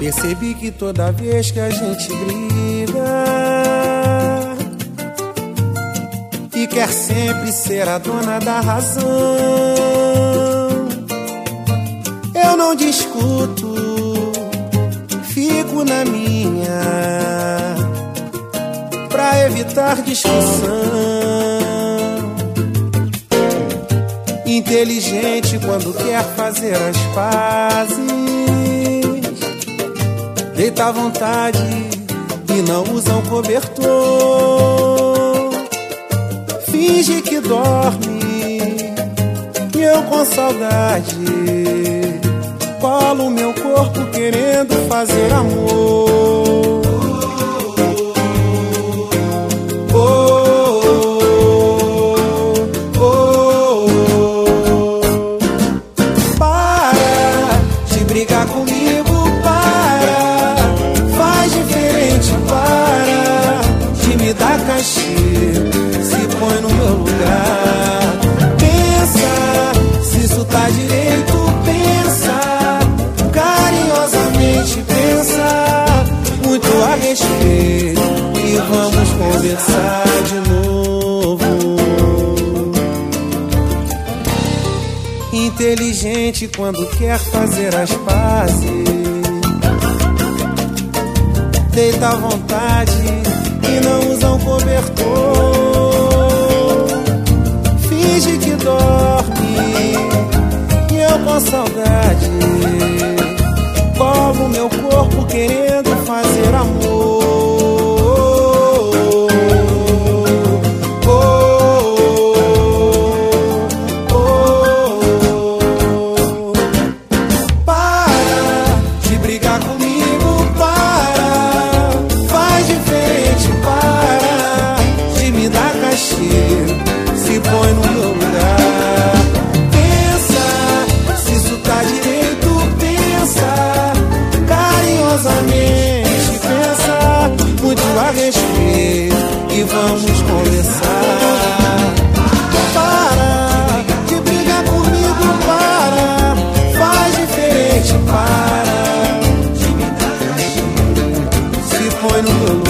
Percebi que toda vez que a gente briga E quer sempre ser a dona da razão Eu não discuto, fico na minha Pra evitar discussão. Inteligente quando quer fazer as pazes deita à vontade e não usa um cobertor. Finge que dorme, eu com saudade. Colo meu corpo querendo fazer amor. Começar de novo. Inteligente quando quer fazer as pazes. Deita à vontade e não usa um cobertor. Finge que dorme e eu com saudade. Como meu corpo querendo mexer e vamos começar. Para de brigar comigo, para. Faz diferente, para. Se põe no meu lugar.